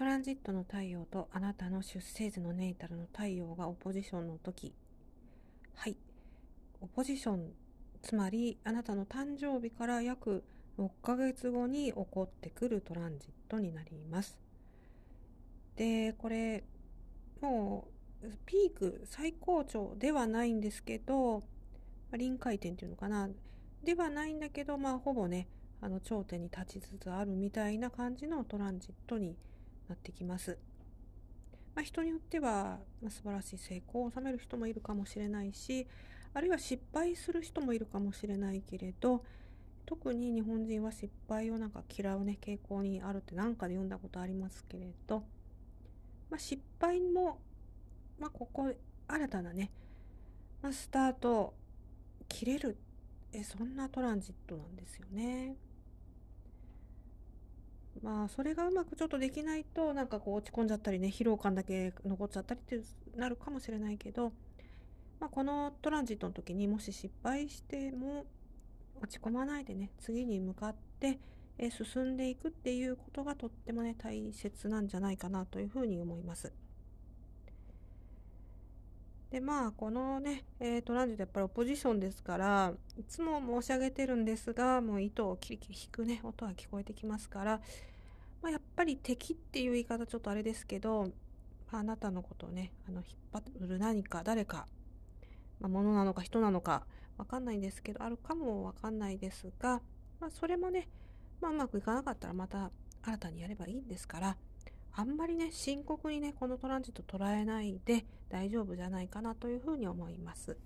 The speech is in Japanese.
トランジットの太陽とあなたの出生時のネイタルの太陽がオポジションの時。はい。オポジションつまりあなたの誕生日から約6ヶ月後に起こってくるトランジットになります。でこれもうピーク最高潮ではないんですけど臨界点っていうのかな。ではないんだけどまあほぼねあの頂点に立ちつつあるみたいな感じのトランジットにななってきます。まあ、人によっては、まあ、素晴らしい成功を収める人もいるかもしれないしあるいは失敗する人もいるかもしれないけれど特に日本人は失敗をなんか嫌うね傾向にあるって何かで読んだことありますけれど、まあ、失敗も、まあ、ここ新たなね、まあ、スタート切れるえそんなトランジットなんですよね。まあそれがうまくちょっとできないとなんかこう落ち込んじゃったりね疲労感だけ残っちゃったりってなるかもしれないけど、まあ、このトランジットの時にもし失敗しても落ち込まないでね次に向かって進んでいくっていうことがとってもね大切なんじゃないかなというふうに思います。でまあこのね、えー、トランジットやっぱりオポジションですからいつも申し上げてるんですがもう糸をキリキリ弾くね音は聞こえてきますから、まあ、やっぱり敵っていう言い方ちょっとあれですけど、あ、なたのことをねあの引っ張る何か誰か、まあ、物なのか人なのかわかんないんですけどあるかもわかんないですが、まあ、それもね、まあ、うまくいかなかったらまた新たにやればいいんですからあんまりね、深刻にね、このトランジット捉えないで大丈夫じゃないかなというふうに思います。